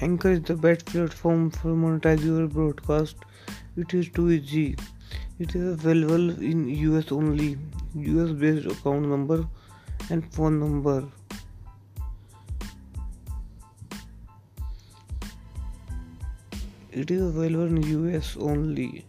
Anchor is the best platform for monetize your broadcast. It is too easy. It is available in US only. US based account number and phone number. It is available in US only.